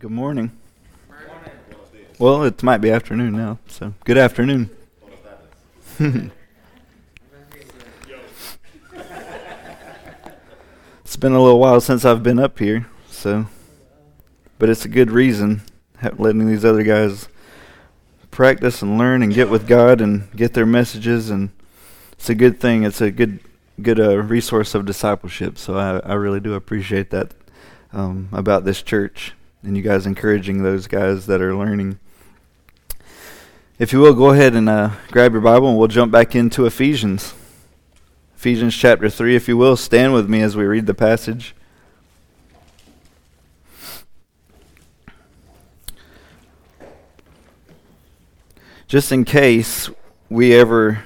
Good morning. Well, it might be afternoon now, so good afternoon. it's been a little while since I've been up here, so but it's a good reason letting these other guys practice and learn and get with God and get their messages and it's a good thing. It's a good good uh, resource of discipleship. So I, I really do appreciate that um, about this church and you guys encouraging those guys that are learning. If you will, go ahead and uh, grab your Bible and we'll jump back into Ephesians. Ephesians chapter 3, if you will, stand with me as we read the passage. Just in case we ever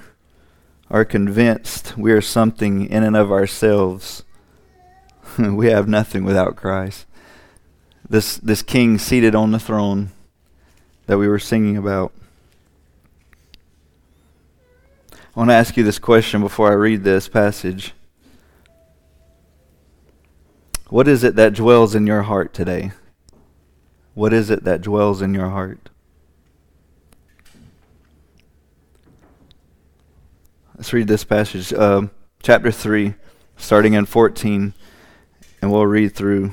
are convinced we are something in and of ourselves, we have nothing without Christ this, this king seated on the throne that we were singing about. I want to ask you this question before I read this passage. What is it that dwells in your heart today? What is it that dwells in your heart? Let's read this passage, uh, chapter 3, starting in 14, and we'll read through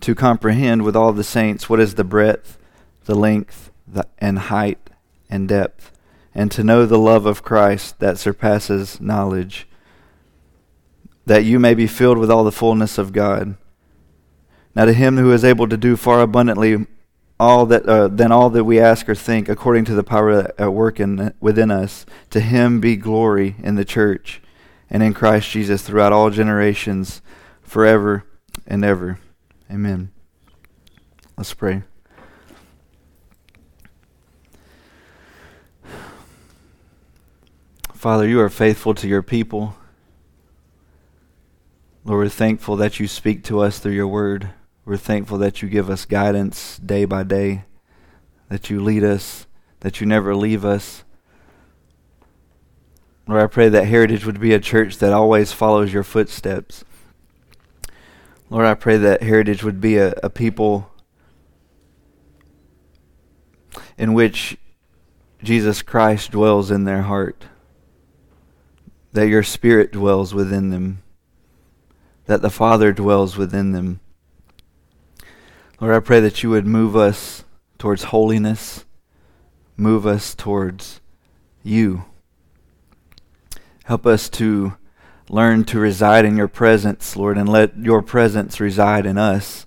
to comprehend with all the saints what is the breadth, the length, the, and height, and depth, and to know the love of Christ that surpasses knowledge, that you may be filled with all the fullness of God. Now to him who is able to do far abundantly all that uh, than all that we ask or think, according to the power at work in, within us, to him be glory in the church and in Christ Jesus throughout all generations, forever and ever. Amen. Let's pray. Father, you are faithful to your people. Lord, we're thankful that you speak to us through your word. We're thankful that you give us guidance day by day, that you lead us, that you never leave us. Lord, I pray that Heritage would be a church that always follows your footsteps. Lord, I pray that Heritage would be a, a people in which Jesus Christ dwells in their heart, that your Spirit dwells within them, that the Father dwells within them. Lord, I pray that you would move us towards holiness, move us towards you. Help us to learn to reside in your presence, Lord, and let your presence reside in us.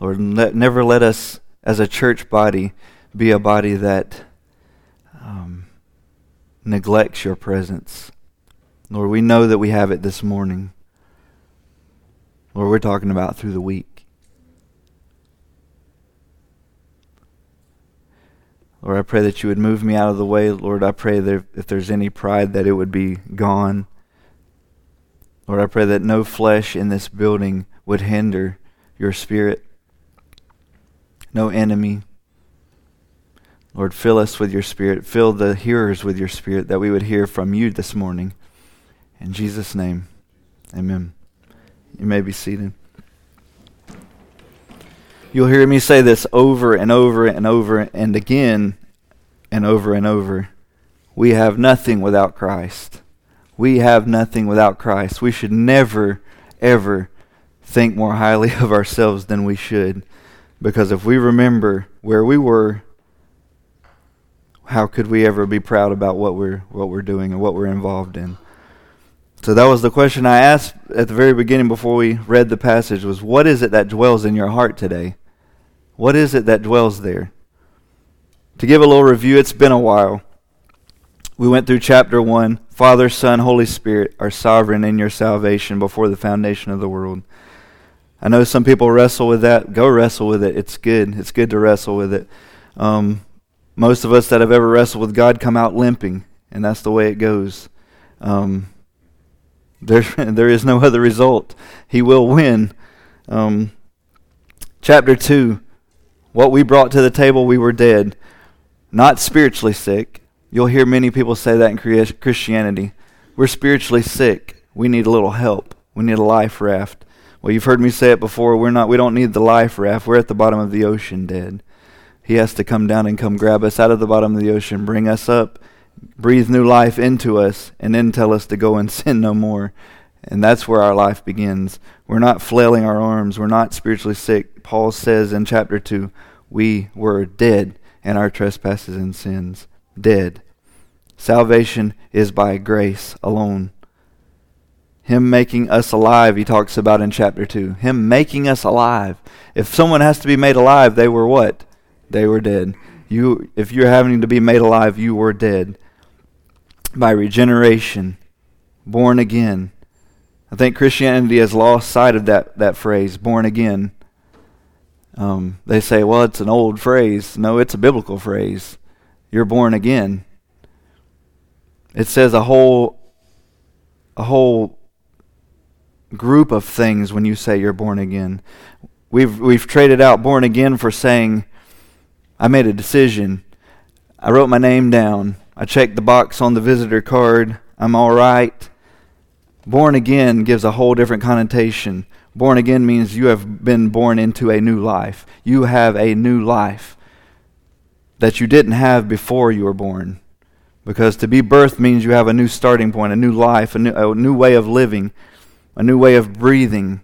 Lord, let, never let us, as a church body, be a body that um, neglects your presence. Lord, we know that we have it this morning. Lord, we're talking about through the week. Lord, I pray that you would move me out of the way. Lord, I pray that if there's any pride, that it would be gone. Lord, I pray that no flesh in this building would hinder your spirit, no enemy. Lord, fill us with your spirit. Fill the hearers with your spirit that we would hear from you this morning. In Jesus' name, amen. You may be seated. You'll hear me say this over and over and over and again and over and over. We have nothing without Christ. We have nothing without Christ. We should never, ever think more highly of ourselves than we should. Because if we remember where we were, how could we ever be proud about what we're, what we're doing and what we're involved in? So that was the question I asked at the very beginning before we read the passage was what is it that dwells in your heart today? What is it that dwells there? To give a little review, it's been a while. We went through chapter 1. Father, Son, Holy Spirit are sovereign in your salvation before the foundation of the world. I know some people wrestle with that. Go wrestle with it. It's good. It's good to wrestle with it. Um, most of us that have ever wrestled with God come out limping, and that's the way it goes. Um, there, there is no other result. He will win. Um, chapter 2 What we brought to the table, we were dead, not spiritually sick. You'll hear many people say that in Christianity. We're spiritually sick. We need a little help. We need a life raft. Well, you've heard me say it before. We're not. We don't need the life raft. We're at the bottom of the ocean, dead. He has to come down and come grab us out of the bottom of the ocean, bring us up, breathe new life into us, and then tell us to go and sin no more. And that's where our life begins. We're not flailing our arms. We're not spiritually sick. Paul says in chapter 2, we were dead in our trespasses and sins. Dead. Salvation is by grace alone. Him making us alive, he talks about in chapter 2. Him making us alive. If someone has to be made alive, they were what? They were dead. You, if you're having to be made alive, you were dead. By regeneration, born again. I think Christianity has lost sight of that, that phrase, born again. Um, they say, well, it's an old phrase. No, it's a biblical phrase. You're born again. It says a whole a whole group of things when you say you're born again. We've, we've traded out born again for saying, I made a decision. I wrote my name down. I checked the box on the visitor card. I'm all right. Born again gives a whole different connotation. Born again means you have been born into a new life. You have a new life that you didn't have before you were born. Because to be birthed means you have a new starting point, a new life, a new, a new way of living a new way of breathing.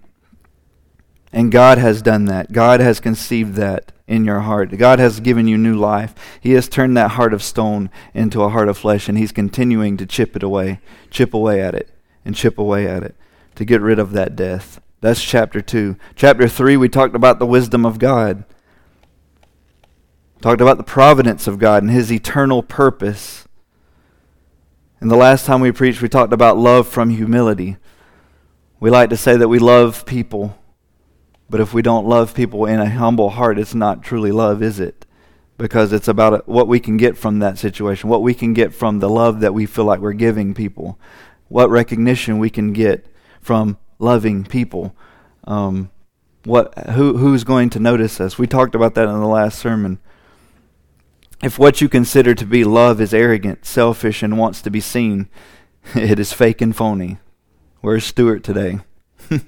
And God has done that. God has conceived that in your heart. God has given you new life. He has turned that heart of stone into a heart of flesh, and He's continuing to chip it away, chip away at it, and chip away at it to get rid of that death. That's chapter 2. Chapter 3, we talked about the wisdom of God. Talked about the providence of God and His eternal purpose. And the last time we preached, we talked about love from humility. We like to say that we love people, but if we don't love people in a humble heart, it's not truly love, is it? Because it's about what we can get from that situation, what we can get from the love that we feel like we're giving people, what recognition we can get from loving people. Um, what who who's going to notice us? We talked about that in the last sermon. If what you consider to be love is arrogant, selfish, and wants to be seen, it is fake and phony. Where's Stuart today?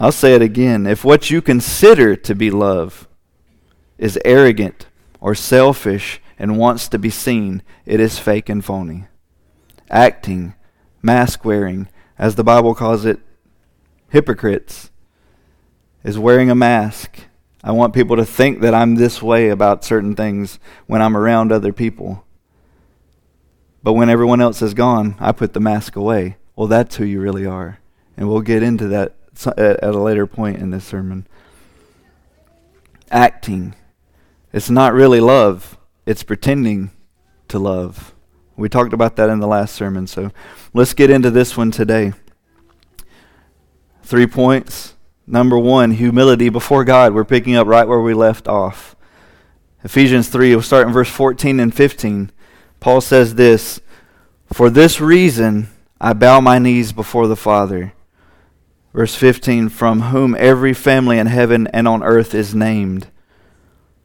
I'll say it again. If what you consider to be love is arrogant or selfish and wants to be seen, it is fake and phony. Acting, mask wearing, as the Bible calls it, hypocrites, is wearing a mask. I want people to think that I'm this way about certain things when I'm around other people. But when everyone else is gone, I put the mask away. Well, that's who you really are. And we'll get into that at a later point in this sermon. Acting. It's not really love, it's pretending to love. We talked about that in the last sermon, so let's get into this one today. Three points. Number one, humility before God. We're picking up right where we left off. Ephesians 3, we'll start in verse 14 and 15. Paul says this For this reason I bow my knees before the Father. Verse 15 From whom every family in heaven and on earth is named.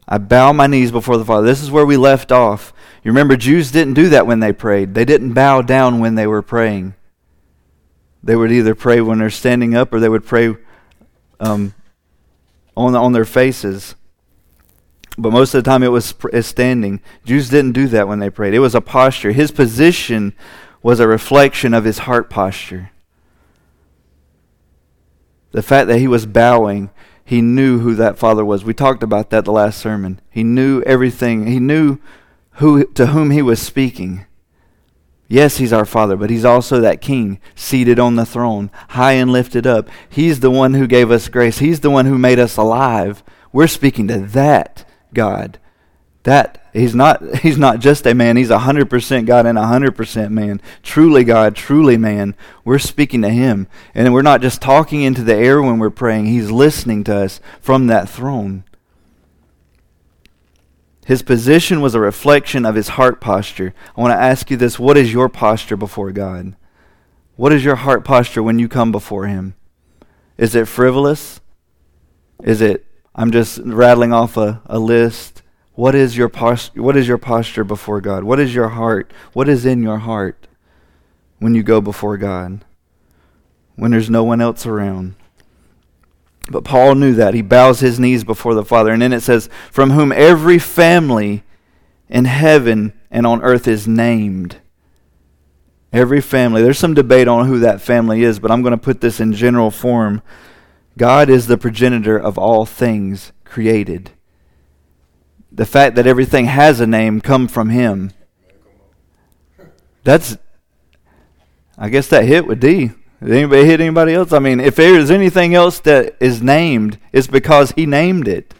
I bow my knees before the Father. This is where we left off. You remember, Jews didn't do that when they prayed, they didn't bow down when they were praying. They would either pray when they're standing up or they would pray um, on, on their faces. But most of the time it was standing. Jews didn't do that when they prayed. It was a posture. His position was a reflection of his heart posture. The fact that he was bowing, he knew who that father was. We talked about that the last sermon. He knew everything. He knew who to whom he was speaking. Yes, he's our father, but he's also that king seated on the throne, high and lifted up. He's the one who gave us grace. He's the one who made us alive. We're speaking to that God. That he's not he's not just a man, he's a 100% God and a 100% man. Truly God, truly man. We're speaking to him. And we're not just talking into the air when we're praying. He's listening to us from that throne. His position was a reflection of his heart posture. I want to ask you this what is your posture before God? What is your heart posture when you come before him? Is it frivolous? Is it, I'm just rattling off a, a list? What is, your posture, what is your posture before God? What is your heart? What is in your heart when you go before God? When there's no one else around? But Paul knew that. He bows his knees before the Father. And then it says, From whom every family in heaven and on earth is named. Every family. There's some debate on who that family is, but I'm going to put this in general form. God is the progenitor of all things created. The fact that everything has a name come from him. That's I guess that hit with D. Did anybody hit anybody else? I mean, if there is anything else that is named, it's because he named it.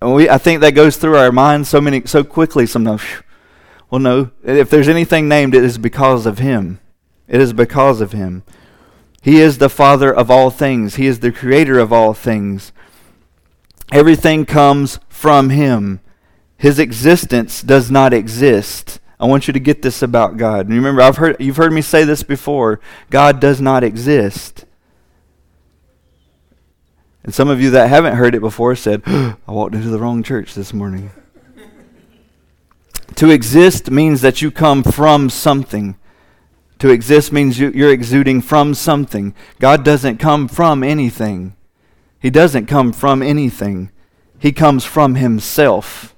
And we, I think that goes through our minds so many so quickly sometimes. Well, no. If there's anything named, it is because of him. It is because of him. He is the Father of all things. He is the creator of all things. Everything comes from him. His existence does not exist. I want you to get this about God. And remember, I've heard, you've heard me say this before God does not exist. And some of you that haven't heard it before said, I walked into the wrong church this morning. to exist means that you come from something. To exist means you, you're exuding from something. God doesn't come from anything. He doesn't come from anything. He comes from Himself.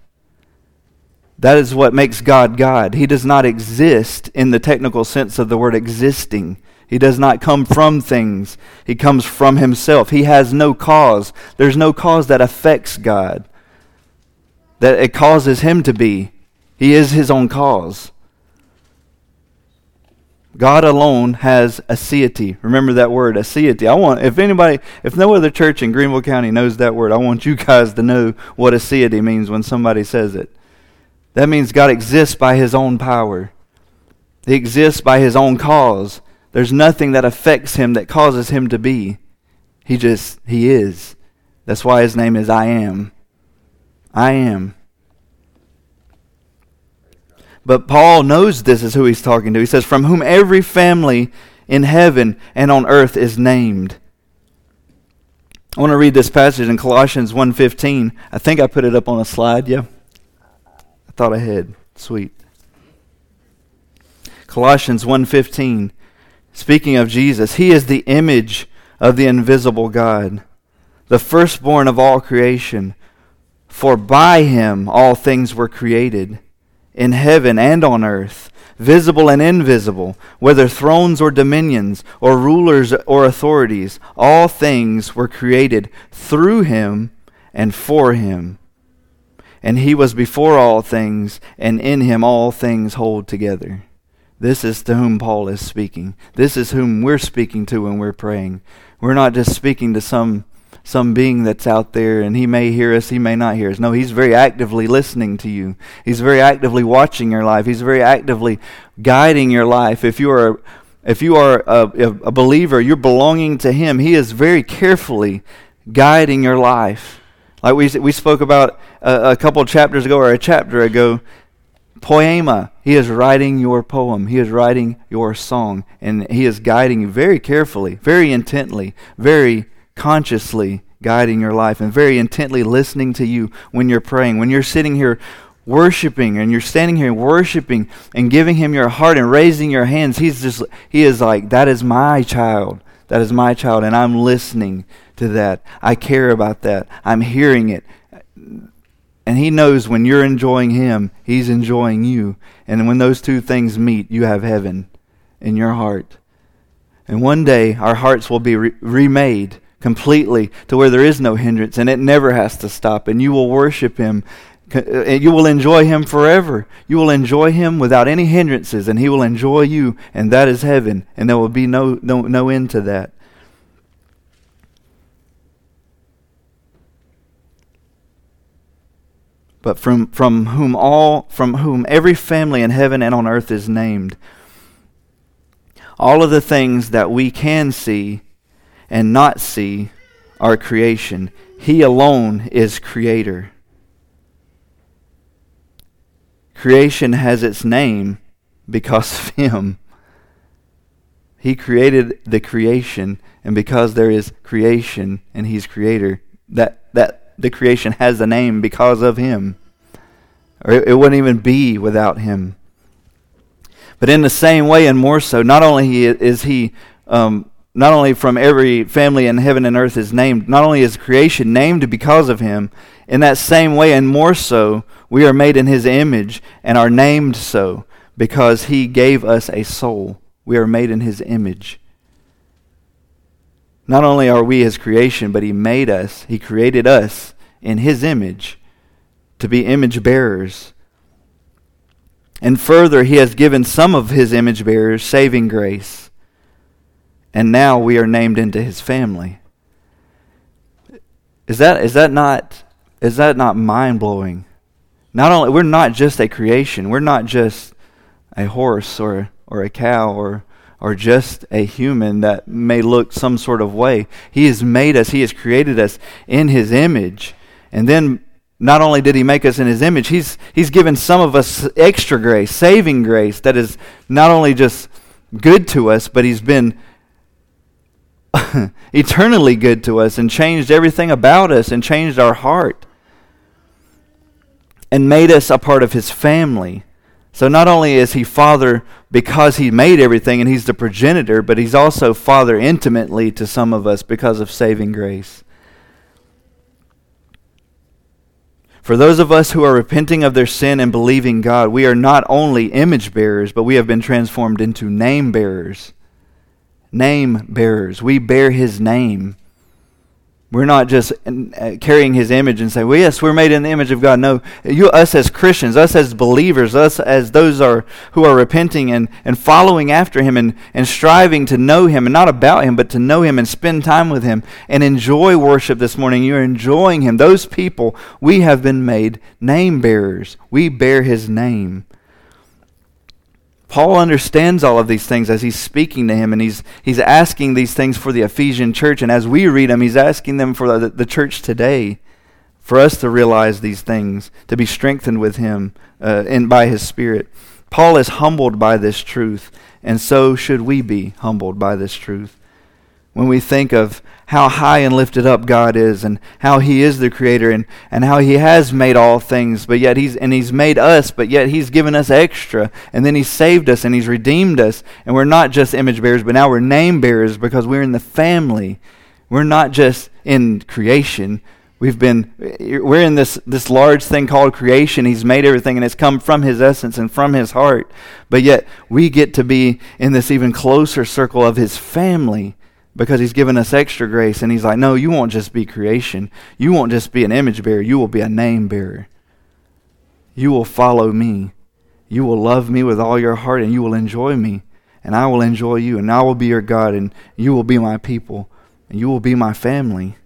That is what makes God God. He does not exist in the technical sense of the word existing. He does not come from things. He comes from himself. He has no cause. There's no cause that affects God, that it causes him to be. He is his own cause. God alone has aseity. Remember that word, aseity. I want, if anybody, if no other church in Greenville County knows that word, I want you guys to know what aseity means when somebody says it. That means God exists by his own power. He exists by his own cause. There's nothing that affects him that causes him to be. He just, he is. That's why his name is I am. I am. But Paul knows this is who he's talking to. He says, From whom every family in heaven and on earth is named. I want to read this passage in Colossians 1.15. I think I put it up on a slide, yeah? Thought I had. Sweet. Colossians 1:15 Speaking of Jesus, he is the image of the invisible God, the firstborn of all creation. For by him all things were created, in heaven and on earth, visible and invisible, whether thrones or dominions, or rulers or authorities, all things were created through him and for him and he was before all things, and in him all things hold together. This is to whom Paul is speaking. This is whom we're speaking to when we're praying. We're not just speaking to some some being that's out there and he may hear us, he may not hear us. No, he's very actively listening to you. He's very actively watching your life. He's very actively guiding your life. If you are if you are a, a believer, you're belonging to him. He is very carefully guiding your life. Like we, we spoke about a, a couple chapters ago or a chapter ago, poema. He is writing your poem. He is writing your song. And he is guiding you very carefully, very intently, very consciously guiding your life, and very intently listening to you when you're praying. When you're sitting here worshiping and you're standing here worshiping and giving him your heart and raising your hands, he's just, he is like, that is my child. That is my child, and I'm listening to that. I care about that. I'm hearing it. And he knows when you're enjoying him, he's enjoying you. And when those two things meet, you have heaven in your heart. And one day, our hearts will be re- remade completely to where there is no hindrance and it never has to stop. And you will worship him. You will enjoy him forever. You will enjoy him without any hindrances, and he will enjoy you, and that is heaven. And there will be no, no, no end to that. But from, from whom all from whom every family in heaven and on earth is named. All of the things that we can see and not see are creation. He alone is creator. Creation has its name because of him. He created the creation, and because there is creation and he's creator, that, that the creation has a name because of him. Or it, it wouldn't even be without him. But in the same way, and more so, not only is he, um, not only from every family in heaven and earth is named, not only is creation named because of him, in that same way, and more so, we are made in his image and are named so because he gave us a soul. We are made in his image. Not only are we his creation, but he made us, he created us in his image to be image bearers. And further, he has given some of his image bearers saving grace. And now we are named into his family. Is that, is that not is that not mind blowing? Not only we're not just a creation, we're not just a horse or or a cow or or just a human that may look some sort of way. He has made us, he has created us in his image. And then not only did he make us in his image, he's he's given some of us extra grace, saving grace that is not only just good to us, but he's been eternally good to us and changed everything about us and changed our heart and made us a part of his family. So not only is he father because he made everything and he's the progenitor, but he's also father intimately to some of us because of saving grace. For those of us who are repenting of their sin and believing God, we are not only image bearers, but we have been transformed into name bearers. Name bearers. We bear his name. We're not just uh, carrying his image and say, well, yes, we're made in the image of God. No, you, us as Christians, us as believers, us as those are, who are repenting and, and following after him and, and striving to know him, and not about him, but to know him and spend time with him and enjoy worship this morning. You're enjoying him. Those people, we have been made name bearers. We bear his name. Paul understands all of these things as he's speaking to him, and he's, he's asking these things for the Ephesian church. And as we read them, he's asking them for the, the church today, for us to realize these things, to be strengthened with him uh, and by his Spirit. Paul is humbled by this truth, and so should we be humbled by this truth when we think of how high and lifted up God is and how he is the creator and, and how he has made all things but yet he's and he's made us but yet he's given us extra. And then he saved us and he's redeemed us. And we're not just image bearers but now we're name bearers because we're in the family. We're not just in creation. We've been we're in this this large thing called creation. He's made everything and it's come from his essence and from his heart. But yet we get to be in this even closer circle of his family because he's given us extra grace. And he's like, no, you won't just be creation. You won't just be an image bearer. You will be a name bearer. You will follow me. You will love me with all your heart and you will enjoy me. And I will enjoy you. And I will be your God and you will be my people. And you will be my family.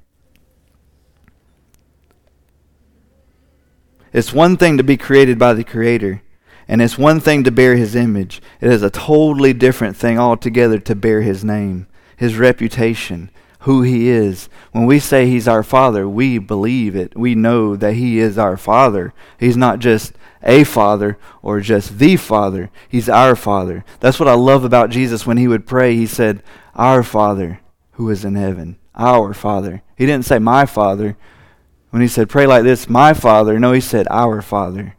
It's one thing to be created by the Creator. And it's one thing to bear his image. It is a totally different thing altogether to bear his name his reputation, who he is. When we say he's our father, we believe it. We know that he is our father. He's not just a father or just the father. He's our father. That's what I love about Jesus when he would pray. He said, Our father who is in heaven. Our father. He didn't say my father. When he said, Pray like this, my father. No, he said, Our father.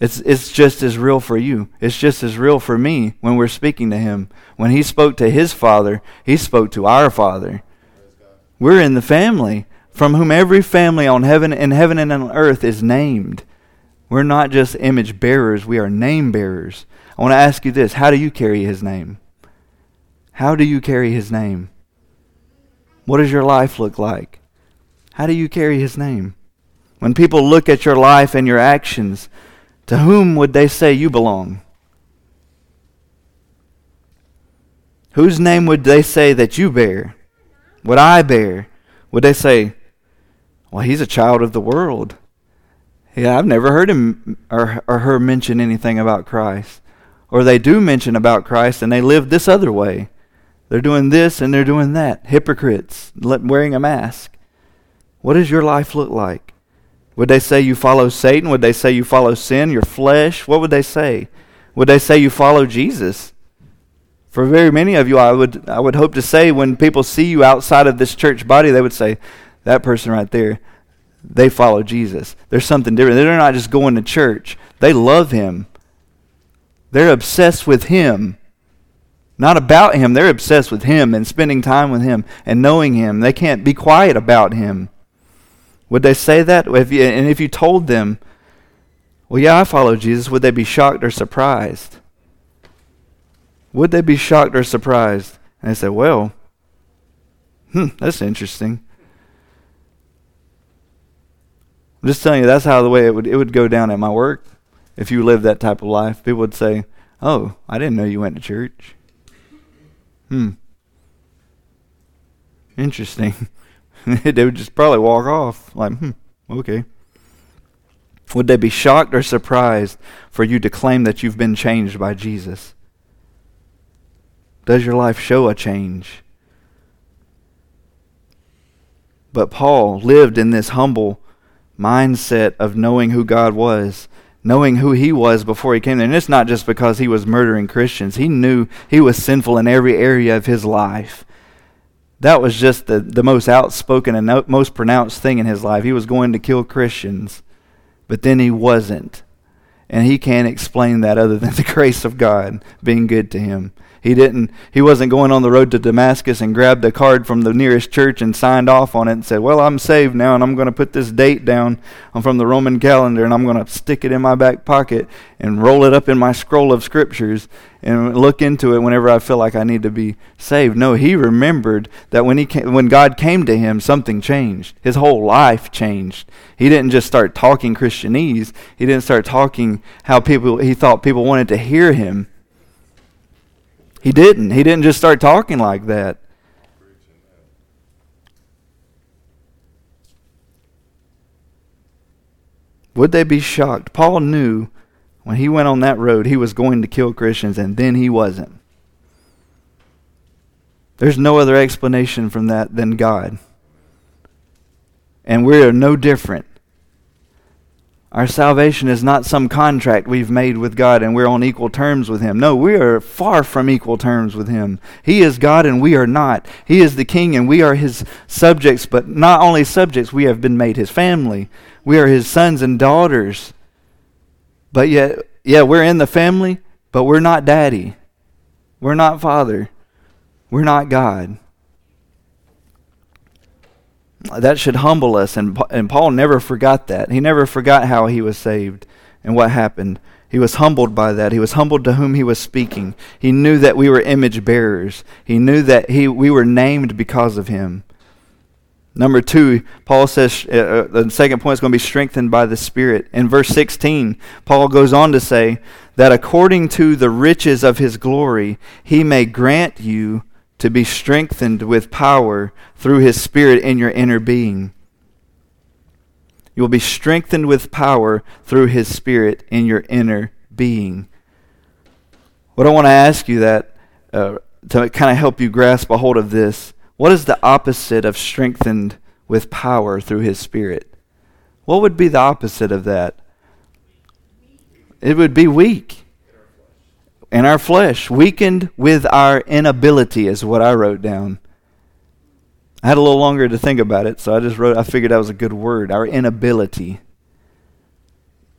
It's, it's just as real for you. It's just as real for me when we're speaking to him. When he spoke to his father, he spoke to our father. We're in the family from whom every family on heaven in heaven and on earth is named. We're not just image bearers, we are name bearers. I want to ask you this how do you carry his name? How do you carry his name? What does your life look like? How do you carry his name? When people look at your life and your actions, to whom would they say you belong? Whose name would they say that you bear? Would I bear? Would they say, well, he's a child of the world? Yeah, I've never heard him or, or her mention anything about Christ. Or they do mention about Christ and they live this other way. They're doing this and they're doing that. Hypocrites, wearing a mask. What does your life look like? Would they say you follow Satan? Would they say you follow sin, your flesh? What would they say? Would they say you follow Jesus? For very many of you, I would, I would hope to say when people see you outside of this church body, they would say, that person right there, they follow Jesus. There's something different. They're not just going to church, they love Him. They're obsessed with Him. Not about Him, they're obsessed with Him and spending time with Him and knowing Him. They can't be quiet about Him. Would they say that? If you, and if you told them, well, yeah, I follow Jesus, would they be shocked or surprised? Would they be shocked or surprised? And they say, well, hmm, that's interesting. I'm just telling you, that's how the way it would, it would go down at my work. If you lived that type of life, people would say, oh, I didn't know you went to church. Hmm. Interesting. they would just probably walk off like, hmm, okay. Would they be shocked or surprised for you to claim that you've been changed by Jesus? Does your life show a change? But Paul lived in this humble mindset of knowing who God was, knowing who he was before he came there. And it's not just because he was murdering Christians, he knew he was sinful in every area of his life. That was just the, the most outspoken and most pronounced thing in his life. He was going to kill Christians, but then he wasn't. And he can't explain that other than the grace of God being good to him. He didn't he wasn't going on the road to Damascus and grabbed a card from the nearest church and signed off on it and said, "Well, I'm saved now and I'm going to put this date down I'm from the Roman calendar and I'm going to stick it in my back pocket and roll it up in my scroll of scriptures and look into it whenever I feel like I need to be saved." No, he remembered that when he came, when God came to him, something changed. His whole life changed. He didn't just start talking Christianese. He didn't start talking how people he thought people wanted to hear him he didn't. He didn't just start talking like that. Would they be shocked? Paul knew when he went on that road he was going to kill Christians, and then he wasn't. There's no other explanation from that than God. And we're no different. Our salvation is not some contract we've made with God and we're on equal terms with Him. No, we are far from equal terms with Him. He is God and we are not. He is the King and we are His subjects, but not only subjects, we have been made His family. We are His sons and daughters. But yet, yeah, we're in the family, but we're not daddy. We're not father. We're not God that should humble us. And, and Paul never forgot that. He never forgot how he was saved and what happened. He was humbled by that. He was humbled to whom he was speaking. He knew that we were image bearers. He knew that he, we were named because of him. Number two, Paul says uh, uh the second point is going to be strengthened by the Spirit. In verse 16, Paul goes on to say that according to the riches of his glory, he may grant you to be strengthened with power through his Spirit in your inner being. You will be strengthened with power through his Spirit in your inner being. What I want to ask you that uh, to kind of help you grasp a hold of this, what is the opposite of strengthened with power through his Spirit? What would be the opposite of that? It would be weak in our flesh, weakened with our inability, is what I wrote down. I had a little longer to think about it, so I just wrote, I figured that was a good word. Our inability,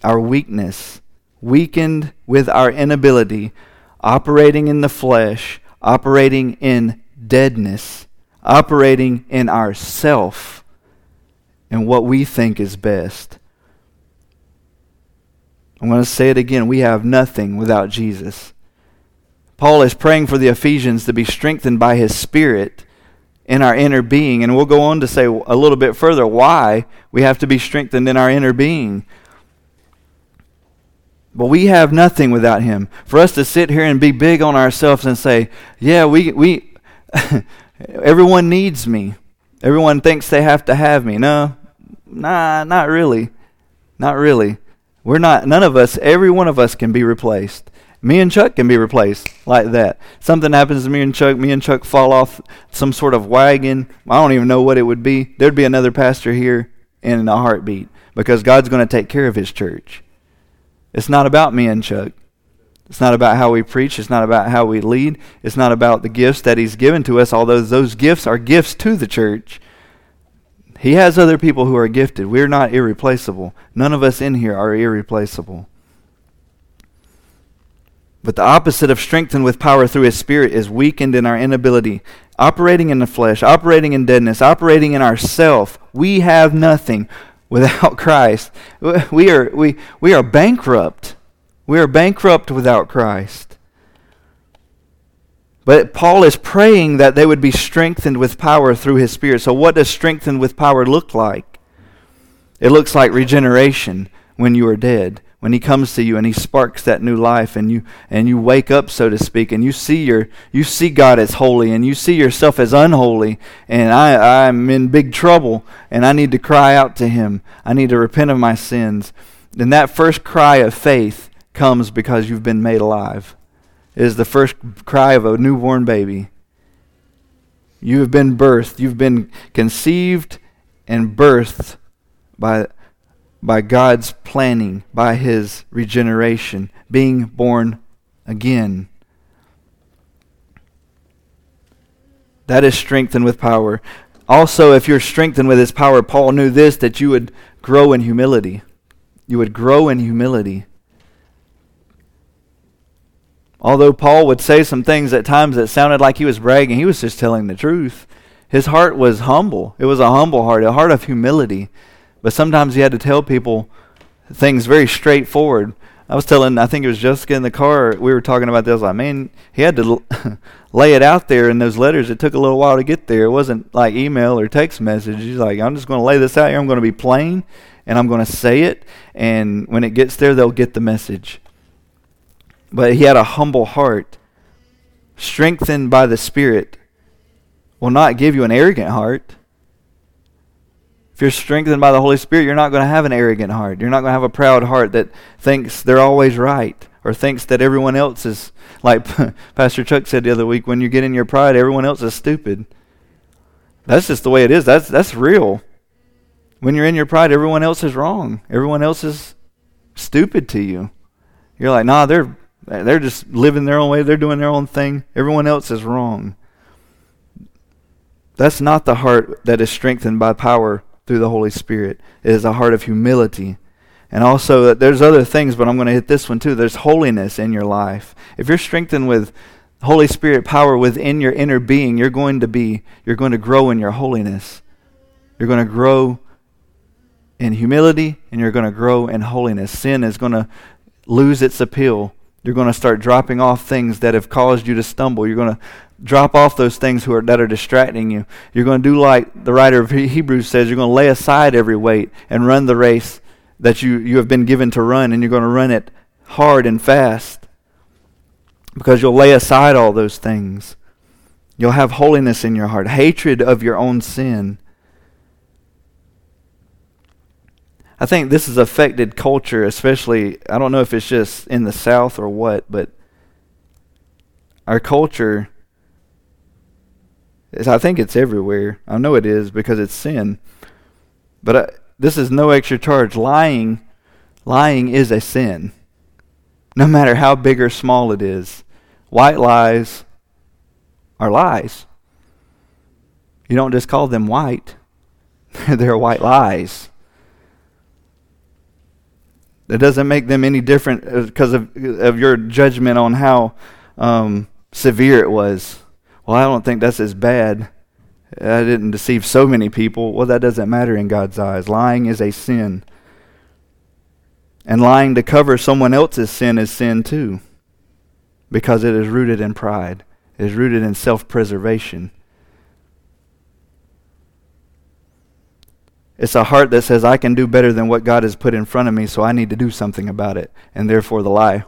our weakness, weakened with our inability, operating in the flesh, operating in deadness, operating in ourself and what we think is best. I'm going to say it again. We have nothing without Jesus. Paul is praying for the Ephesians to be strengthened by his Spirit in our inner being. And we'll go on to say a little bit further why we have to be strengthened in our inner being. But we have nothing without him. For us to sit here and be big on ourselves and say, yeah, we, we everyone needs me. Everyone thinks they have to have me. No, nah, not really. Not really. We're not, none of us, every one of us can be replaced. Me and Chuck can be replaced like that. Something happens to me and Chuck, me and Chuck fall off some sort of wagon. I don't even know what it would be. There'd be another pastor here in a heartbeat because God's going to take care of his church. It's not about me and Chuck. It's not about how we preach. It's not about how we lead. It's not about the gifts that He's given to us, although those gifts are gifts to the church. He has other people who are gifted. We're not irreplaceable. None of us in here are irreplaceable. But the opposite of strengthened with power through His Spirit is weakened in our inability, operating in the flesh, operating in deadness, operating in ourself. We have nothing without Christ. We are, we, we are bankrupt. We are bankrupt without Christ. But Paul is praying that they would be strengthened with power through his Spirit. So, what does strengthened with power look like? It looks like regeneration when you are dead. When he comes to you and he sparks that new life and you and you wake up so to speak and you see your you see God as holy and you see yourself as unholy and I I'm in big trouble and I need to cry out to him. I need to repent of my sins. Then that first cry of faith comes because you've been made alive. It is the first cry of a newborn baby. You have been birthed. You've been conceived and birthed by, by God's planning, by His regeneration, being born again. That is strengthened with power. Also, if you're strengthened with His power, Paul knew this that you would grow in humility. You would grow in humility. Although Paul would say some things at times that sounded like he was bragging, he was just telling the truth. His heart was humble. It was a humble heart, a heart of humility. But sometimes he had to tell people things very straightforward. I was telling, I think it was Jessica in the car, we were talking about this. Like, man, he had to lay it out there in those letters. It took a little while to get there. It wasn't like email or text message. He's like, I'm just going to lay this out here. I'm going to be plain and I'm going to say it. And when it gets there, they'll get the message. But he had a humble heart, strengthened by the Spirit, will not give you an arrogant heart. If you're strengthened by the Holy Spirit, you're not going to have an arrogant heart. You're not going to have a proud heart that thinks they're always right or thinks that everyone else is, like Pastor Chuck said the other week, when you get in your pride, everyone else is stupid. That's just the way it is. That's, that's real. When you're in your pride, everyone else is wrong. Everyone else is stupid to you. You're like, nah, they're they're just living their own way. They're doing their own thing. Everyone else is wrong. That's not the heart that is strengthened by power through the Holy Spirit. It is a heart of humility. And also, uh, there's other things, but I'm going to hit this one too. There's holiness in your life. If you're strengthened with Holy Spirit power within your inner being, you're going to be, you're going to grow in your holiness. You're going to grow in humility and you're going to grow in holiness. Sin is going to lose its appeal you're going to start dropping off things that have caused you to stumble. You're going to drop off those things who are, that are distracting you. You're going to do like the writer of Hebrews says, you're going to lay aside every weight and run the race that you, you have been given to run, and you're going to run it hard and fast because you'll lay aside all those things. You'll have holiness in your heart, hatred of your own sin. I think this has affected culture, especially, I don't know if it's just in the South or what, but our culture, is, I think it's everywhere. I know it is because it's sin. But I, this is no extra charge. Lying, lying is a sin, no matter how big or small it is. White lies are lies. You don't just call them white, they're white lies. It doesn't make them any different because uh, of, of your judgment on how um, severe it was. Well, I don't think that's as bad. I didn't deceive so many people. Well, that doesn't matter in God's eyes. Lying is a sin. And lying to cover someone else's sin is sin too, because it is rooted in pride, it is rooted in self preservation. It's a heart that says, I can do better than what God has put in front of me, so I need to do something about it. And therefore, the lie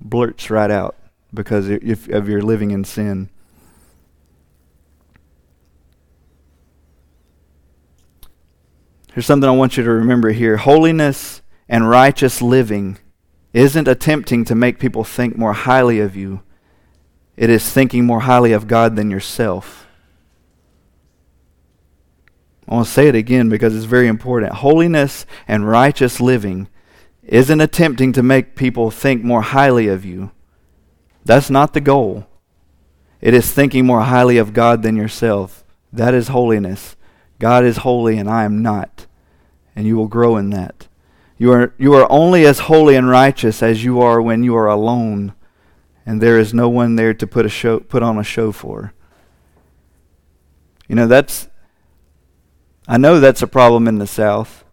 blurts right out because if, of your living in sin. Here's something I want you to remember here holiness and righteous living isn't attempting to make people think more highly of you, it is thinking more highly of God than yourself. I want to say it again because it's very important. Holiness and righteous living isn't attempting to make people think more highly of you. That's not the goal. It is thinking more highly of God than yourself. That is holiness. God is holy and I am not. And you will grow in that. You are, you are only as holy and righteous as you are when you are alone and there is no one there to put, a show, put on a show for. You know, that's, I know that's a problem in the South.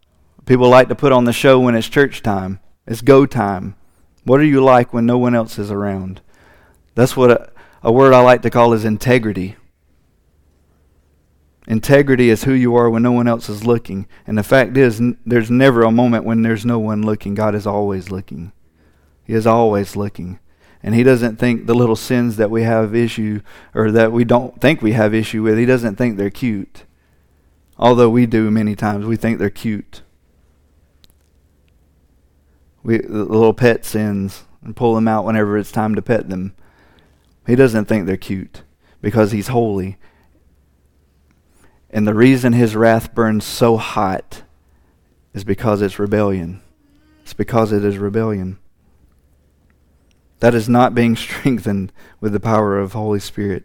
People like to put on the show when it's church time, it's go time. What are you like when no one else is around? That's what a, a word I like to call is integrity. Integrity is who you are when no one else is looking. And the fact is, n- there's never a moment when there's no one looking. God is always looking. He is always looking. And He doesn't think the little sins that we have issue, or that we don't think we have issue with, He doesn't think they're cute. Although we do many times. We think they're cute. We, the little pet sins and pull them out whenever it's time to pet them. He doesn't think they're cute because he's holy. And the reason his wrath burns so hot is because it's rebellion. It's because it is rebellion. That is not being strengthened with the power of Holy Spirit.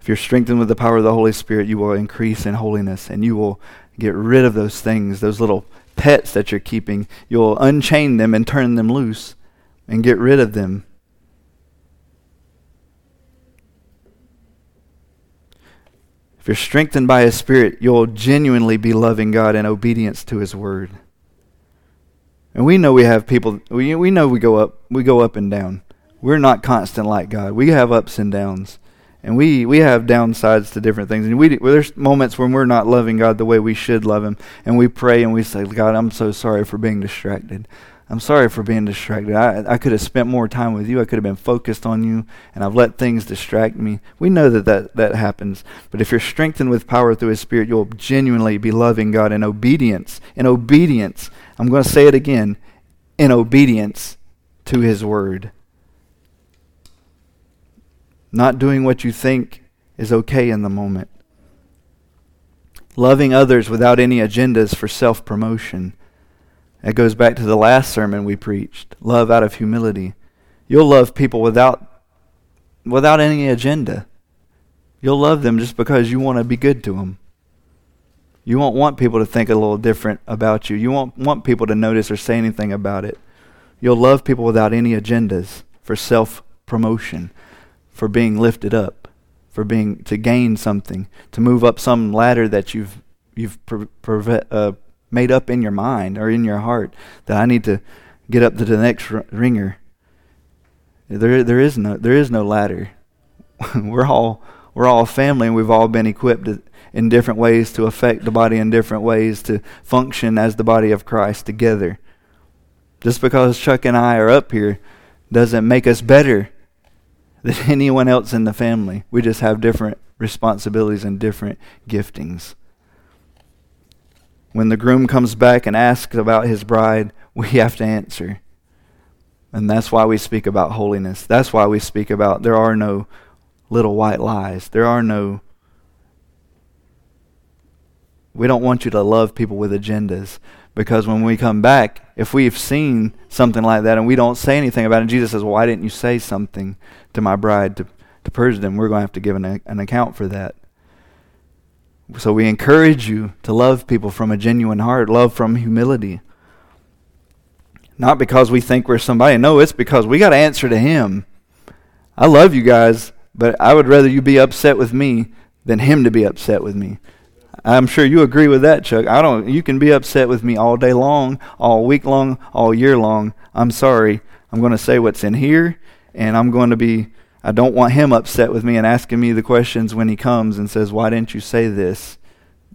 If you're strengthened with the power of the Holy Spirit, you will increase in holiness and you will get rid of those things, those little pets that you're keeping. You'll unchain them and turn them loose and get rid of them If you're strengthened by His Spirit, you'll genuinely be loving God in obedience to His Word. And we know we have people. We we know we go up. We go up and down. We're not constant like God. We have ups and downs, and we we have downsides to different things. And we there's moments when we're not loving God the way we should love Him, and we pray and we say, God, I'm so sorry for being distracted. I'm sorry for being distracted. I, I could have spent more time with you. I could have been focused on you, and I've let things distract me. We know that, that that happens. But if you're strengthened with power through His Spirit, you'll genuinely be loving God in obedience. In obedience. I'm going to say it again. In obedience to His Word. Not doing what you think is okay in the moment. Loving others without any agendas for self promotion it goes back to the last sermon we preached love out of humility. You'll love people without, without any agenda. You'll love them just because you want to be good to them. You won't want people to think a little different about you. You won't want people to notice or say anything about it. You'll love people without any agendas for self promotion, for being lifted up, for being to gain something, to move up some ladder that you've you've pre- pre- uh, made up in your mind or in your heart that I need to get up to the next r- ringer. There, there is no, there is no ladder. we're all, we're all a family, and we've all been equipped in different ways to affect the body in different ways to function as the body of Christ together. Just because Chuck and I are up here doesn't make us better than anyone else in the family. We just have different responsibilities and different giftings. When the groom comes back and asks about his bride, we have to answer. And that's why we speak about holiness. That's why we speak about there are no little white lies. There are no. We don't want you to love people with agendas. Because when we come back, if we've seen something like that and we don't say anything about it, Jesus says, Why didn't you say something to my bride to, to purge them? We're going to have to give an, an account for that. So we encourage you to love people from a genuine heart, love from humility. Not because we think we're somebody. No, it's because we got to answer to Him. I love you guys, but I would rather you be upset with me than Him to be upset with me. I'm sure you agree with that, Chuck. I don't. You can be upset with me all day long, all week long, all year long. I'm sorry. I'm going to say what's in here, and I'm going to be I don't want him upset with me and asking me the questions when he comes and says, Why didn't you say this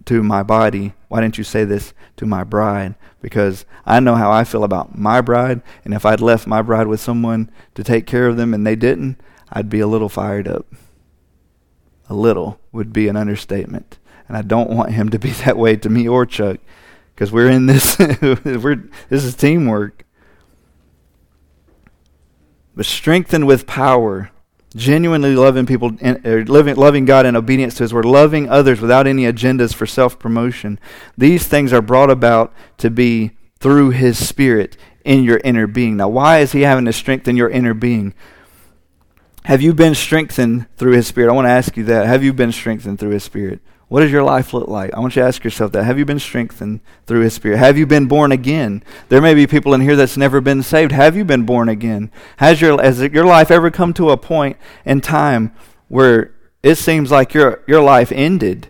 to my body? Why didn't you say this to my bride? Because I know how I feel about my bride, and if I'd left my bride with someone to take care of them and they didn't, I'd be a little fired up. A little would be an understatement. And I don't want him to be that way to me or Chuck because we're in this. we're this is teamwork. But strengthened with power, genuinely loving people, or er, living, loving God in obedience to His word, loving others without any agendas for self promotion. These things are brought about to be through His Spirit in your inner being. Now, why is He having to strengthen your inner being? Have you been strengthened through His Spirit? I want to ask you that. Have you been strengthened through His Spirit? What does your life look like? I want you to ask yourself that. Have you been strengthened through His Spirit? Have you been born again? There may be people in here that's never been saved. Have you been born again? Has your, has your life ever come to a point in time where it seems like your, your life ended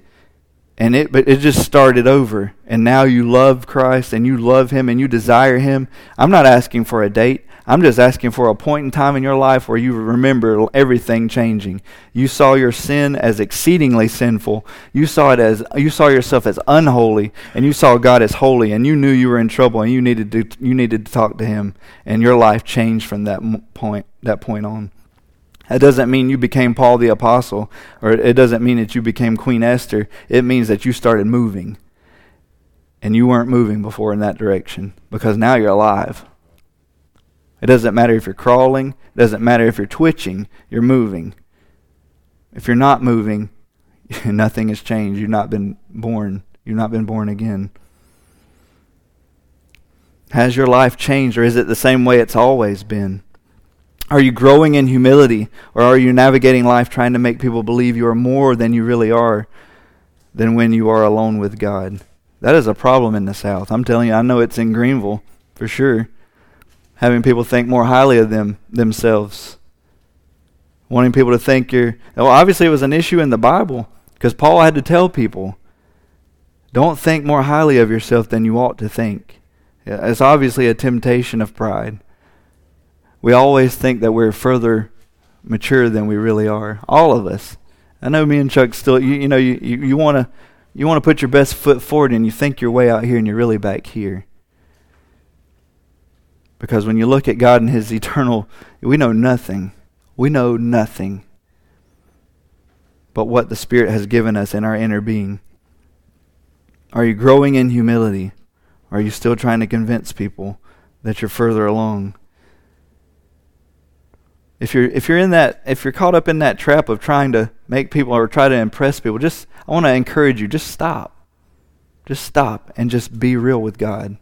and it but it just started over. And now you love Christ and you love him and you desire him. I'm not asking for a date. I'm just asking for a point in time in your life where you remember everything changing. You saw your sin as exceedingly sinful. You saw it as you saw yourself as unholy and you saw god as holy and you knew you were in trouble and you needed to you needed to talk to him. And your life changed from that point that point on that doesn't mean you became Paul the Apostle, or it doesn't mean that you became Queen Esther. It means that you started moving. And you weren't moving before in that direction because now you're alive. It doesn't matter if you're crawling, it doesn't matter if you're twitching, you're moving. If you're not moving, nothing has changed. You've not been born. You've not been born again. Has your life changed, or is it the same way it's always been? Are you growing in humility, or are you navigating life trying to make people believe you are more than you really are than when you are alone with God? That is a problem in the South. I'm telling you, I know it's in Greenville for sure. Having people think more highly of them themselves. Wanting people to think you're. Well, obviously, it was an issue in the Bible because Paul had to tell people don't think more highly of yourself than you ought to think. It's obviously a temptation of pride we always think that we're further mature than we really are. All of us. I know me and Chuck still. You, you know, you you, you want to you want to put your best foot forward, and you think you're way out here, and you're really back here. Because when you look at God and His eternal, we know nothing. We know nothing but what the Spirit has given us in our inner being. Are you growing in humility? Are you still trying to convince people that you're further along? If you're if you're in that if you're caught up in that trap of trying to make people or try to impress people just i want to encourage you just stop. Just stop and just be real with god.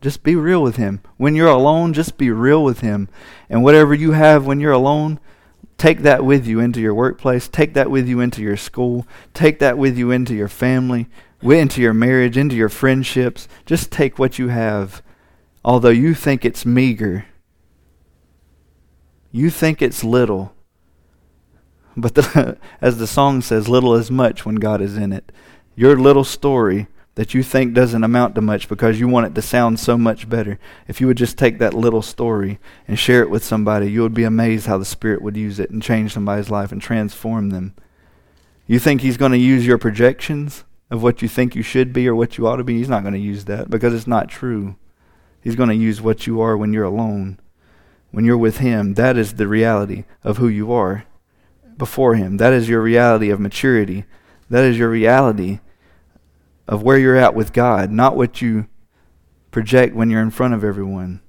Just be real with him. When you're alone just be real with him. And whatever you have when you're alone take that with you into your workplace. Take that with you into your school. Take that with you into your family into your marriage into your friendships. Just take what you have. Although you think it's meager you think it's little. But the, as the song says, little is much when God is in it. Your little story that you think doesn't amount to much because you want it to sound so much better. If you would just take that little story and share it with somebody, you would be amazed how the Spirit would use it and change somebody's life and transform them. You think He's going to use your projections of what you think you should be or what you ought to be? He's not going to use that because it's not true. He's going to use what you are when you're alone when you're with Him, that is the reality of who you are before Him. That is your reality of maturity. That is your reality of where you're at with God, not what you project when you're in front of everyone.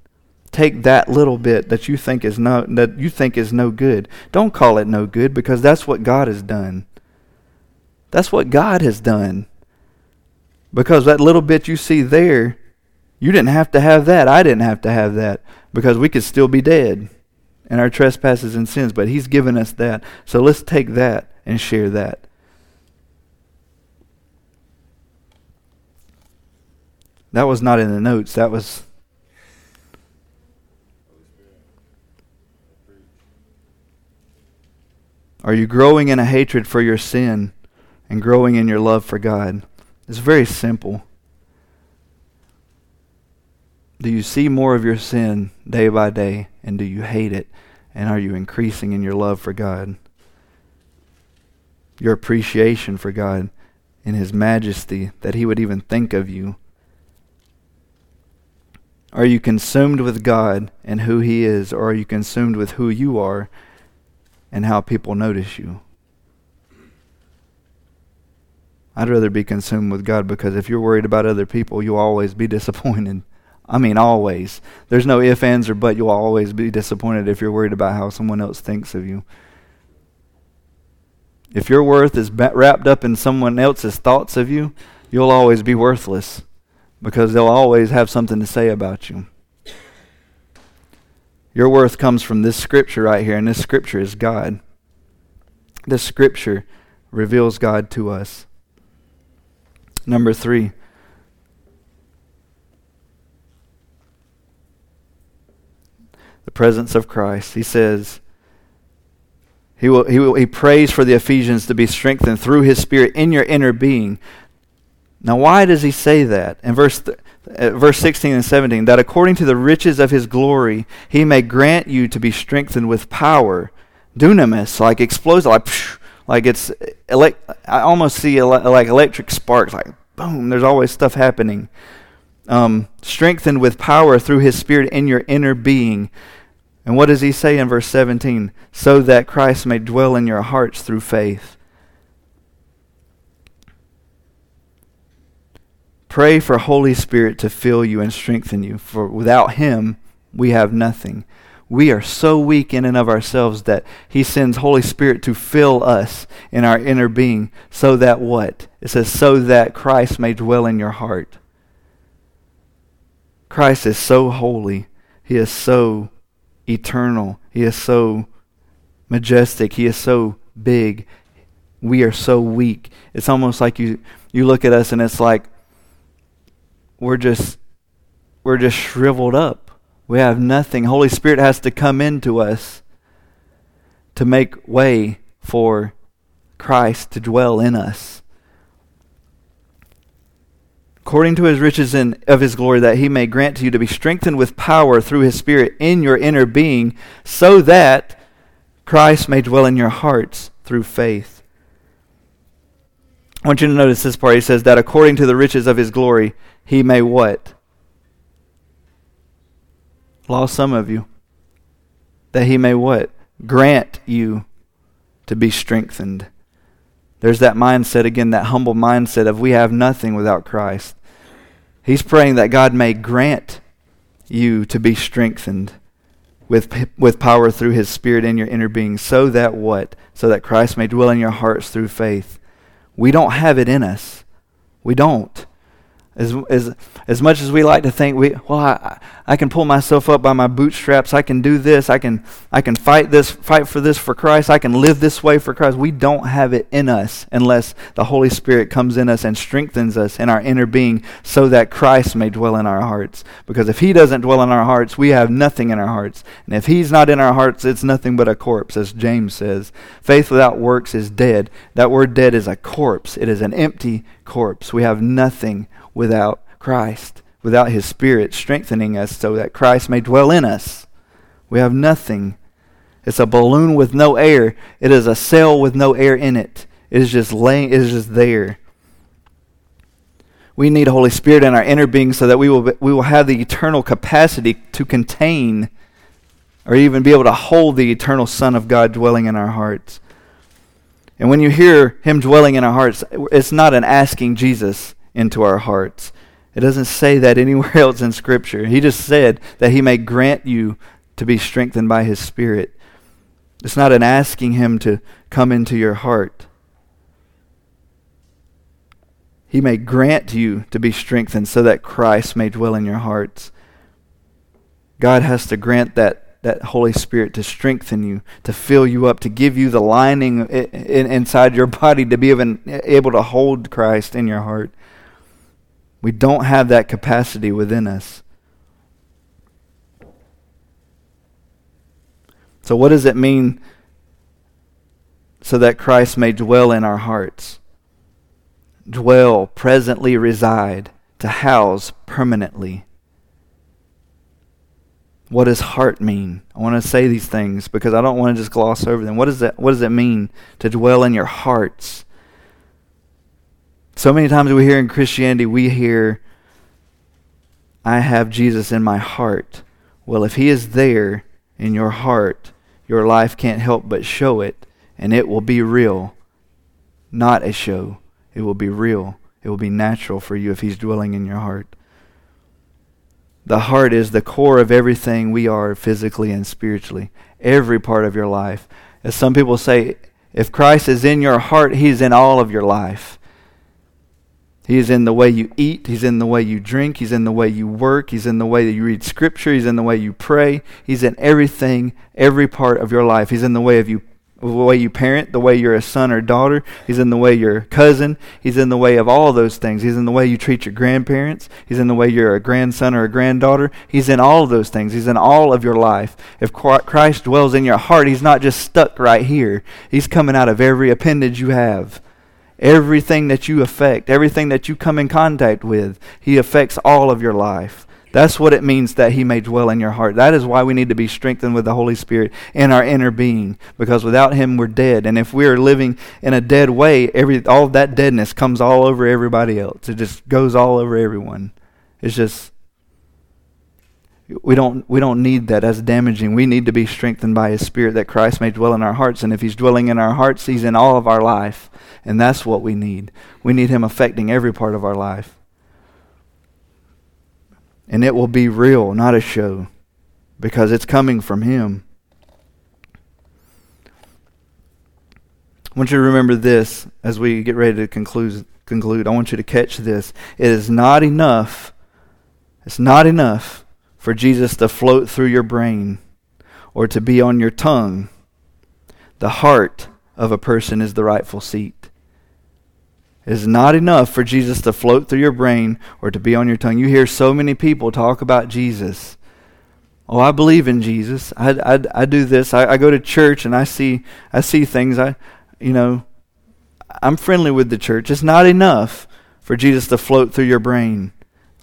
Take that little bit that you think is no that you think is no good. Don't call it no good because that's what God has done. That's what God has done. Because that little bit you see there, you didn't have to have that. I didn't have to have that because we could still be dead in our trespasses and sins, but He's given us that. So let's take that and share that. That was not in the notes. That was. Are you growing in a hatred for your sin and growing in your love for God? It's very simple. Do you see more of your sin day by day? And do you hate it? And are you increasing in your love for God? Your appreciation for God in His majesty, that He would even think of you. Are you consumed with God and who He is, or are you consumed with who you are and how people notice you? I'd rather be consumed with God because if you're worried about other people, you'll always be disappointed. I mean, always. There's no if, ands, or but. You'll always be disappointed if you're worried about how someone else thinks of you. If your worth is wrapped up in someone else's thoughts of you, you'll always be worthless because they'll always have something to say about you. Your worth comes from this scripture right here, and this scripture is God. This scripture reveals God to us. Number three. Presence of Christ. He says, he, will, he, will, he prays for the Ephesians to be strengthened through his Spirit in your inner being. Now, why does he say that? In verse th- uh, verse 16 and 17, that according to the riches of his glory, he may grant you to be strengthened with power, dunamis, like explosive, like, psh, like it's, elect, I almost see ele- like electric sparks, like boom, there's always stuff happening. Um, strengthened with power through his spirit in your inner being. And what does he say in verse 17? So that Christ may dwell in your hearts through faith. Pray for Holy Spirit to fill you and strengthen you, for without Him, we have nothing. We are so weak in and of ourselves that He sends Holy Spirit to fill us in our inner being, so that what? It says, so that Christ may dwell in your heart. Christ is so holy. He is so eternal. He is so majestic. He is so big. We are so weak. It's almost like you, you look at us and it's like we're just we're just shriveled up. We have nothing. Holy Spirit has to come into us to make way for Christ to dwell in us. According to his riches and of his glory, that he may grant to you to be strengthened with power through his Spirit in your inner being, so that Christ may dwell in your hearts through faith. I want you to notice this part. He says that according to the riches of his glory, he may what? Lost some of you. That he may what? Grant you to be strengthened. There's that mindset again, that humble mindset of we have nothing without Christ. He's praying that God may grant you to be strengthened with, with power through his spirit in your inner being, so that what? So that Christ may dwell in your hearts through faith. We don't have it in us. We don't. As, as, as much as we like to think, we, well, I, I can pull myself up by my bootstraps. I can do this. I can, I can fight this, fight for this for Christ. I can live this way for Christ. We don't have it in us unless the Holy Spirit comes in us and strengthens us in our inner being so that Christ may dwell in our hearts. Because if He doesn't dwell in our hearts, we have nothing in our hearts. And if He's not in our hearts, it's nothing but a corpse, as James says. Faith without works is dead. That word dead is a corpse, it is an empty corpse. We have nothing without Christ, without His Spirit strengthening us so that Christ may dwell in us. We have nothing. It's a balloon with no air. It is a cell with no air in it. It is just laying. It is just there. We need a Holy Spirit in our inner being so that we will be, we will have the eternal capacity to contain, or even be able to hold the eternal Son of God dwelling in our hearts. And when you hear Him dwelling in our hearts, it's not an asking Jesus into our hearts. It doesn't say that anywhere else in Scripture. He just said that He may grant you to be strengthened by His Spirit. It's not an asking Him to come into your heart. He may grant you to be strengthened so that Christ may dwell in your hearts. God has to grant that, that Holy Spirit to strengthen you, to fill you up, to give you the lining inside your body to be even able to hold Christ in your heart. We don't have that capacity within us. So, what does it mean so that Christ may dwell in our hearts? Dwell, presently reside, to house permanently. What does heart mean? I want to say these things because I don't want to just gloss over them. What does that what does it mean to dwell in your hearts? So many times we hear in Christianity, we hear, I have Jesus in my heart. Well, if he is there in your heart, your life can't help but show it, and it will be real, not a show. It will be real. It will be natural for you if He's dwelling in your heart. The heart is the core of everything we are physically and spiritually, every part of your life. As some people say, if Christ is in your heart, He's in all of your life. He is in the way you eat. He's in the way you drink. He's in the way you work. He's in the way that you read Scripture. He's in the way you pray. He's in everything, every part of your life. He's in the way of you, the way you parent, the way you're a son or daughter. He's in the way you're a cousin. He's in the way of all those things. He's in the way you treat your grandparents. He's in the way you're a grandson or a granddaughter. He's in all of those things. He's in all of your life. If Christ dwells in your heart, He's not just stuck right here. He's coming out of every appendage you have. Everything that you affect, everything that you come in contact with, He affects all of your life. That's what it means that He may dwell in your heart. That is why we need to be strengthened with the Holy Spirit in our inner being, because without Him we're dead. And if we are living in a dead way, every all that deadness comes all over everybody else. It just goes all over everyone. It's just we don't we don't need that as damaging. We need to be strengthened by His Spirit that Christ may dwell in our hearts. And if He's dwelling in our hearts, He's in all of our life. And that's what we need. We need Him affecting every part of our life. And it will be real, not a show, because it's coming from Him. I want you to remember this as we get ready to conclude. conclude. I want you to catch this. It is not enough. It's not enough for Jesus to float through your brain or to be on your tongue. The heart of a person is the rightful seat. It is not enough for Jesus to float through your brain or to be on your tongue. You hear so many people talk about Jesus. Oh, I believe in Jesus. I, I, I do this. I, I go to church and I see I see things. I, you know, I'm friendly with the church. It's not enough for Jesus to float through your brain,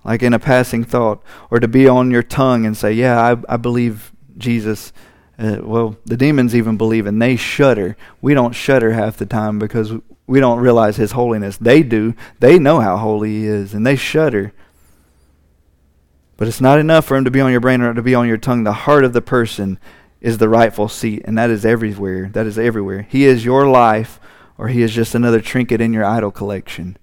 like in a passing thought, or to be on your tongue and say, "Yeah, I, I believe Jesus." Uh, well, the demons even believe, and they shudder. We don't shudder half the time because we don't realize his holiness. They do. They know how holy he is, and they shudder. But it's not enough for him to be on your brain or to be on your tongue. The heart of the person is the rightful seat, and that is everywhere. That is everywhere. He is your life, or he is just another trinket in your idol collection.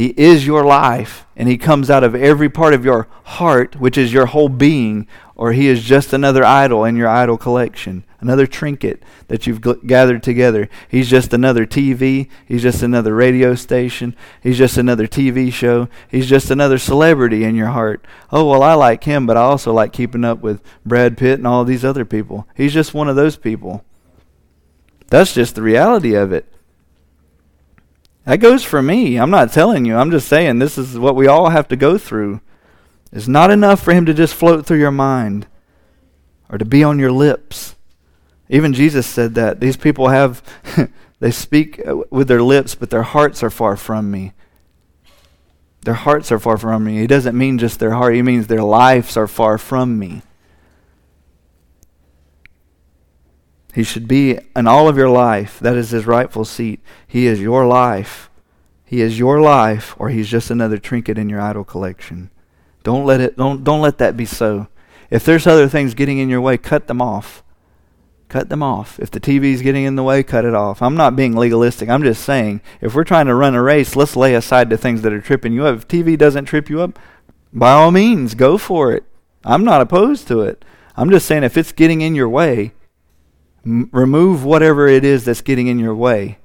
He is your life, and He comes out of every part of your heart, which is your whole being, or He is just another idol in your idol collection, another trinket that you've gathered together. He's just another TV. He's just another radio station. He's just another TV show. He's just another celebrity in your heart. Oh, well, I like him, but I also like keeping up with Brad Pitt and all these other people. He's just one of those people. That's just the reality of it. That goes for me. I'm not telling you. I'm just saying this is what we all have to go through. It's not enough for him to just float through your mind or to be on your lips. Even Jesus said that. These people have, they speak with their lips, but their hearts are far from me. Their hearts are far from me. He doesn't mean just their heart, he means their lives are far from me. He should be in all of your life. That is his rightful seat. He is your life. He is your life, or he's just another trinket in your idol collection. Don't let it don't don't let that be so. If there's other things getting in your way, cut them off. Cut them off. If the TV is getting in the way, cut it off. I'm not being legalistic. I'm just saying, if we're trying to run a race, let's lay aside the things that are tripping you up. If TV doesn't trip you up, by all means, go for it. I'm not opposed to it. I'm just saying if it's getting in your way, M- remove whatever it is that's getting in your way,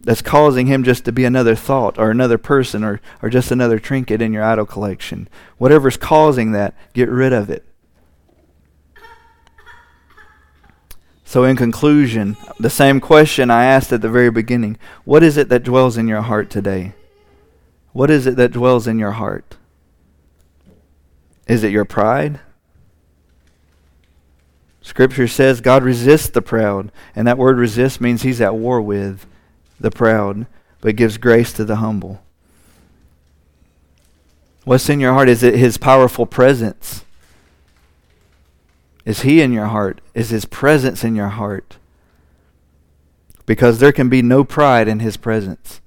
that's causing him just to be another thought or another person or, or just another trinket in your idol collection. Whatever's causing that, get rid of it. So, in conclusion, the same question I asked at the very beginning What is it that dwells in your heart today? What is it that dwells in your heart? Is it your pride? Scripture says God resists the proud, and that word resist means he's at war with the proud, but gives grace to the humble. What's in your heart? Is it his powerful presence? Is he in your heart? Is his presence in your heart? Because there can be no pride in his presence.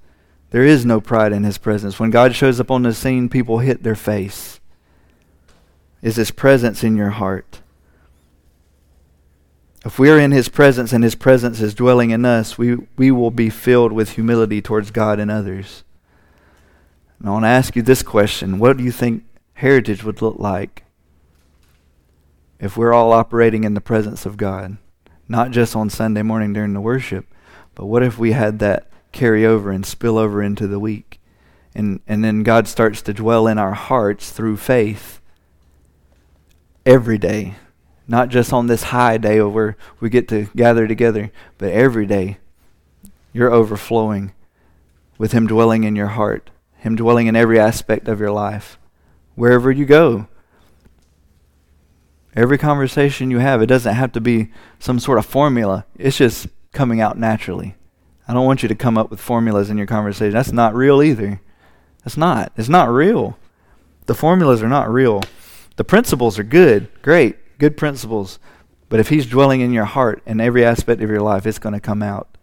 There is no pride in his presence. When God shows up on the scene, people hit their face. Is his presence in your heart? If we are in His presence and His presence is dwelling in us, we, we will be filled with humility towards God and others. And I want to ask you this question What do you think heritage would look like if we're all operating in the presence of God? Not just on Sunday morning during the worship, but what if we had that carry over and spill over into the week? And, and then God starts to dwell in our hearts through faith every day. Not just on this high day where we get to gather together, but every day you're overflowing with Him dwelling in your heart, Him dwelling in every aspect of your life, wherever you go. Every conversation you have, it doesn't have to be some sort of formula. It's just coming out naturally. I don't want you to come up with formulas in your conversation. That's not real either. That's not. It's not real. The formulas are not real. The principles are good, great, good principles. But if He's dwelling in your heart in every aspect of your life, it's going to come out.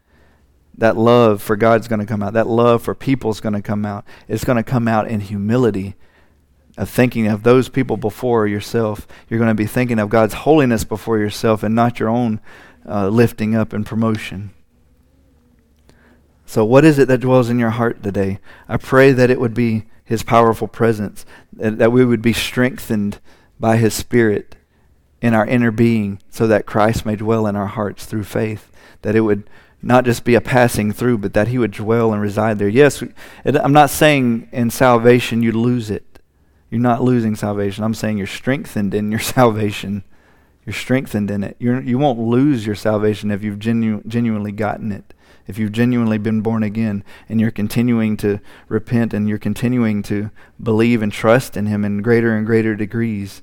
That love for God's going to come out. That love for people is going to come out. It's going to come out in humility of thinking of those people before yourself. You're going to be thinking of God's holiness before yourself and not your own uh, lifting up and promotion. So, what is it that dwells in your heart today? I pray that it would be His powerful presence, that we would be strengthened by His Spirit in our inner being, so that Christ may dwell in our hearts through faith. That it would not just be a passing through, but that He would dwell and reside there. Yes, I'm not saying in salvation you lose it. You're not losing salvation. I'm saying you're strengthened in your salvation. You're strengthened in it. You're, you won't lose your salvation if you've genu- genuinely gotten it if you've genuinely been born again and you're continuing to repent and you're continuing to believe and trust in Him in greater and greater degrees.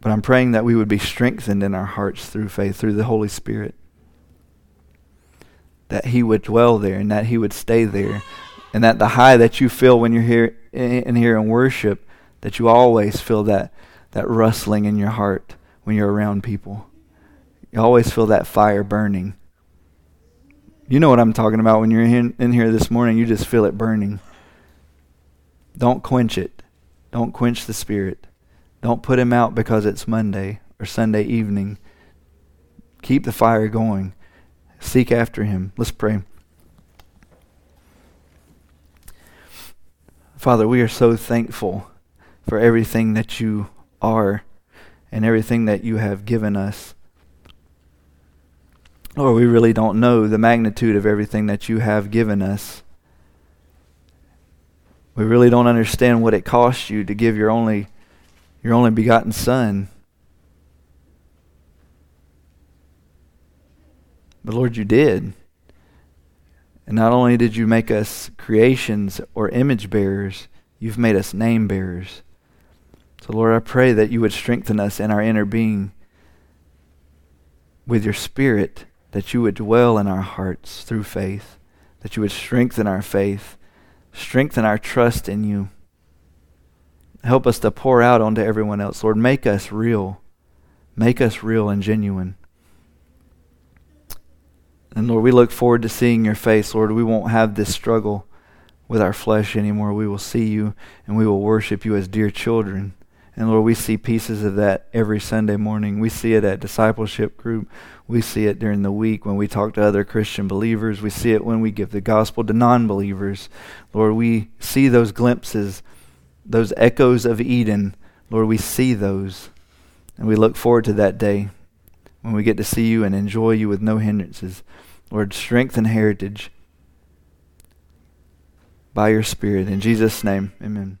But I'm praying that we would be strengthened in our hearts through faith, through the Holy Spirit. That He would dwell there and that He would stay there. And that the high that you feel when you're here in here in worship, that you always feel that, that rustling in your heart when you're around people. You always feel that fire burning. You know what I'm talking about when you're in, in here this morning. You just feel it burning. Don't quench it. Don't quench the Spirit. Don't put him out because it's Monday or Sunday evening. Keep the fire going. Seek after him. Let's pray. Father, we are so thankful for everything that you are and everything that you have given us. Lord, we really don't know the magnitude of everything that you have given us. We really don't understand what it cost you to give your only your only begotten son. But Lord, you did. And not only did you make us creations or image bearers, you've made us name bearers. So, Lord, I pray that you would strengthen us in our inner being with your spirit that you would dwell in our hearts through faith, that you would strengthen our faith, strengthen our trust in you. Help us to pour out onto everyone else. Lord, make us real. Make us real and genuine. And Lord, we look forward to seeing your face. Lord, we won't have this struggle with our flesh anymore. We will see you and we will worship you as dear children. And Lord, we see pieces of that every Sunday morning. We see it at discipleship group. We see it during the week when we talk to other Christian believers. We see it when we give the gospel to non believers. Lord, we see those glimpses, those echoes of Eden. Lord, we see those. And we look forward to that day when we get to see you and enjoy you with no hindrances. Lord, strengthen heritage by your Spirit. In Jesus' name, amen.